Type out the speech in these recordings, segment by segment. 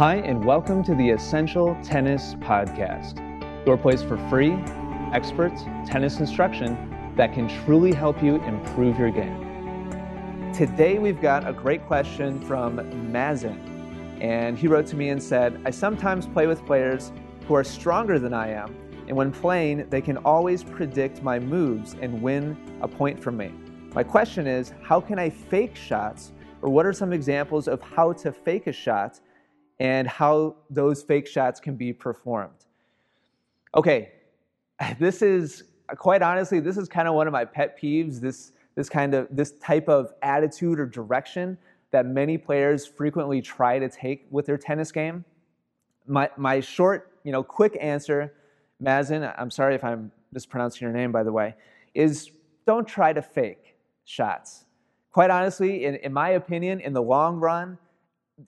Hi, and welcome to the Essential Tennis Podcast, your place for free, expert tennis instruction that can truly help you improve your game. Today, we've got a great question from Mazin, and he wrote to me and said, I sometimes play with players who are stronger than I am, and when playing, they can always predict my moves and win a point from me. My question is, how can I fake shots, or what are some examples of how to fake a shot? And how those fake shots can be performed. Okay, this is quite honestly, this is kind of one of my pet peeves. This this kind of this type of attitude or direction that many players frequently try to take with their tennis game. My my short, you know, quick answer, Mazin. I'm sorry if I'm mispronouncing your name, by the way, is don't try to fake shots. Quite honestly, in, in my opinion, in the long run,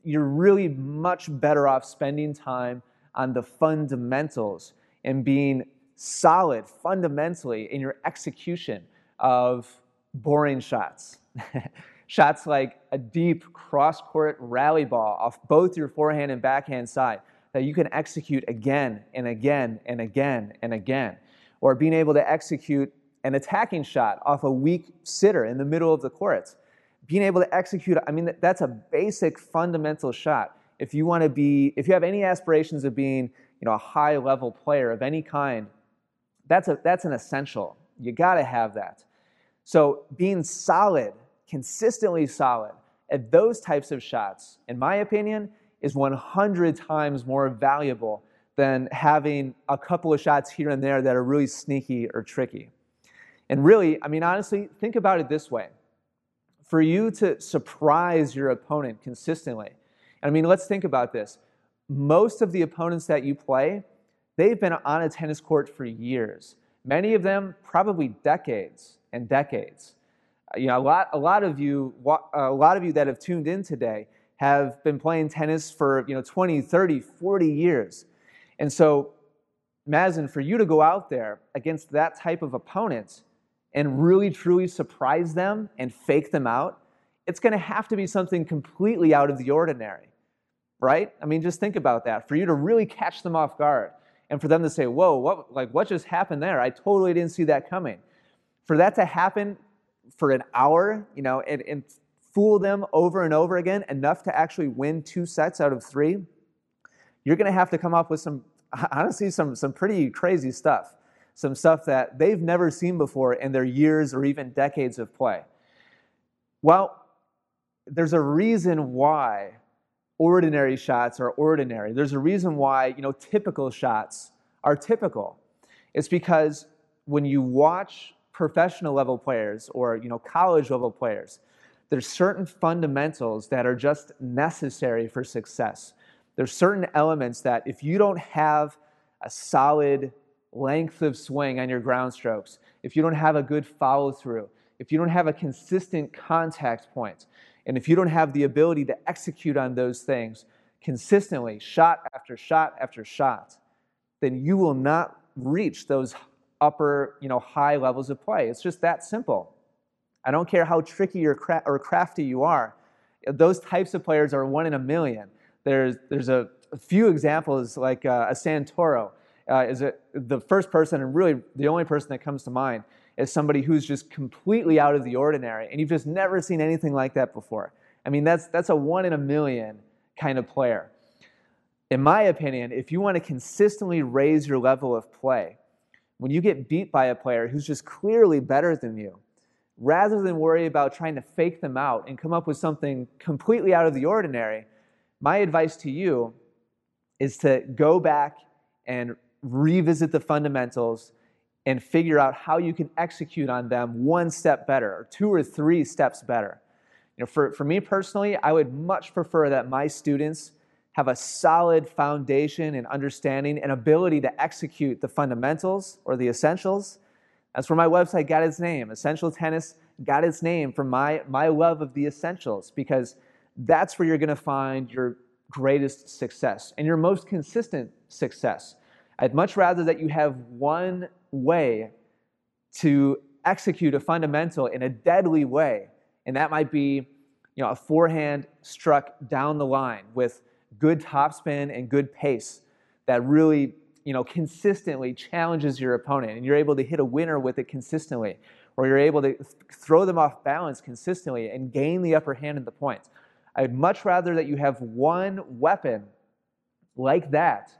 you're really much better off spending time on the fundamentals and being solid fundamentally in your execution of boring shots. shots like a deep cross court rally ball off both your forehand and backhand side that you can execute again and again and again and again. Or being able to execute an attacking shot off a weak sitter in the middle of the court being able to execute, I mean, that's a basic fundamental shot. If you want to be, if you have any aspirations of being, you know, a high level player of any kind, that's, a, that's an essential. You got to have that. So being solid, consistently solid at those types of shots, in my opinion, is 100 times more valuable than having a couple of shots here and there that are really sneaky or tricky. And really, I mean, honestly, think about it this way for you to surprise your opponent consistently. I mean, let's think about this. Most of the opponents that you play, they've been on a tennis court for years. Many of them, probably decades and decades. Uh, you know, a lot, a lot of you, a lot of you that have tuned in today have been playing tennis for you know 20, 30, 40 years. And so, Mazin, for you to go out there against that type of opponent and really truly surprise them and fake them out, it's going to have to be something completely out of the ordinary, right? I mean, just think about that. For you to really catch them off guard and for them to say, whoa, what, like, what just happened there? I totally didn't see that coming. For that to happen for an hour, you know, and, and fool them over and over again enough to actually win two sets out of three, you're going to have to come up with some, honestly, some, some pretty crazy stuff some stuff that they've never seen before in their years or even decades of play. Well, there's a reason why ordinary shots are ordinary. There's a reason why, you know, typical shots are typical. It's because when you watch professional level players or, you know, college level players, there's certain fundamentals that are just necessary for success. There's certain elements that if you don't have a solid length of swing on your ground strokes, if you don't have a good follow through, if you don't have a consistent contact point, and if you don't have the ability to execute on those things consistently, shot after shot after shot, then you will not reach those upper, you know, high levels of play. It's just that simple. I don't care how tricky or, cra- or crafty you are. Those types of players are one in a million. There's, there's a, a few examples like uh, a Santoro uh, is it the first person and really the only person that comes to mind is somebody who's just completely out of the ordinary and you've just never seen anything like that before. I mean, that's, that's a one in a million kind of player. In my opinion, if you want to consistently raise your level of play, when you get beat by a player who's just clearly better than you, rather than worry about trying to fake them out and come up with something completely out of the ordinary, my advice to you is to go back and revisit the fundamentals and figure out how you can execute on them one step better or two or three steps better. You know, for, for me personally, I would much prefer that my students have a solid foundation and understanding and ability to execute the fundamentals or the essentials. That's where my website got its name. Essential Tennis got its name from my, my love of the essentials because that's where you're going to find your greatest success and your most consistent success. I'd much rather that you have one way to execute a fundamental in a deadly way, and that might be you know, a forehand struck down the line with good topspin and good pace that really, you know, consistently challenges your opponent and you're able to hit a winner with it consistently, or you're able to th- throw them off balance consistently and gain the upper hand in the points. I'd much rather that you have one weapon like that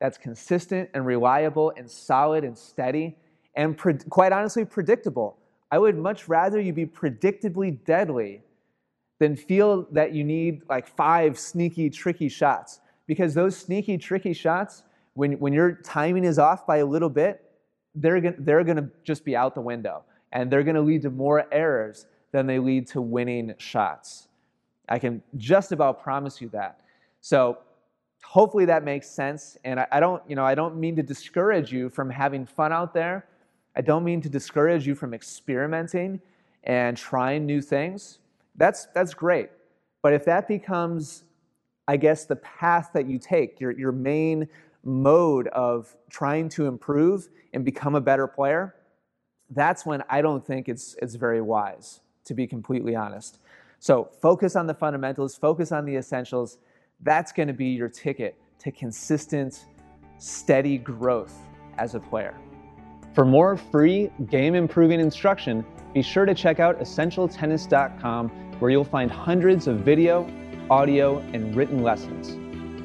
that's consistent and reliable and solid and steady and pre- quite honestly predictable. I would much rather you be predictably deadly than feel that you need like five sneaky, tricky shots. Because those sneaky, tricky shots, when, when your timing is off by a little bit, they're, they're gonna just be out the window. And they're gonna lead to more errors than they lead to winning shots. I can just about promise you that. So hopefully that makes sense. And I, I, don't, you know, I don't mean to discourage you from having fun out there. I don't mean to discourage you from experimenting and trying new things. That's, that's great. But if that becomes, I guess, the path that you take, your, your main mode of trying to improve and become a better player, that's when I don't think it's, it's very wise, to be completely honest. So focus on the fundamentals, focus on the essentials. That's going to be your ticket to consistent, steady growth as a player. For more free game improving instruction, be sure to check out essentialtennis.com where you'll find hundreds of video, audio, and written lessons.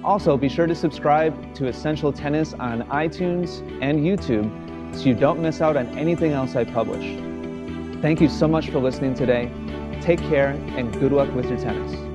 Also, be sure to subscribe to Essential Tennis on iTunes and YouTube so you don't miss out on anything else I publish. Thank you so much for listening today. Take care and good luck with your tennis.